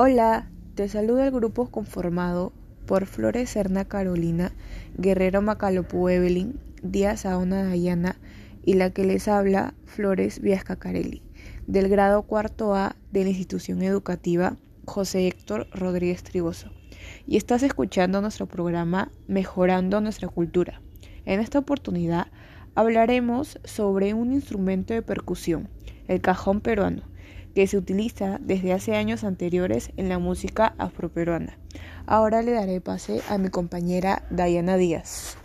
Hola, te saluda el grupo conformado por Flores Serna Carolina, Guerrero Macalopu Evelyn, Díaz Aona Dayana y la que les habla Flores Viasca Carelli, del grado cuarto A de la institución educativa José Héctor Rodríguez Trigoso. Y estás escuchando nuestro programa Mejorando nuestra cultura. En esta oportunidad hablaremos sobre un instrumento de percusión, el cajón peruano que se utiliza desde hace años anteriores en la música afroperuana. Ahora le daré pase a mi compañera Diana Díaz.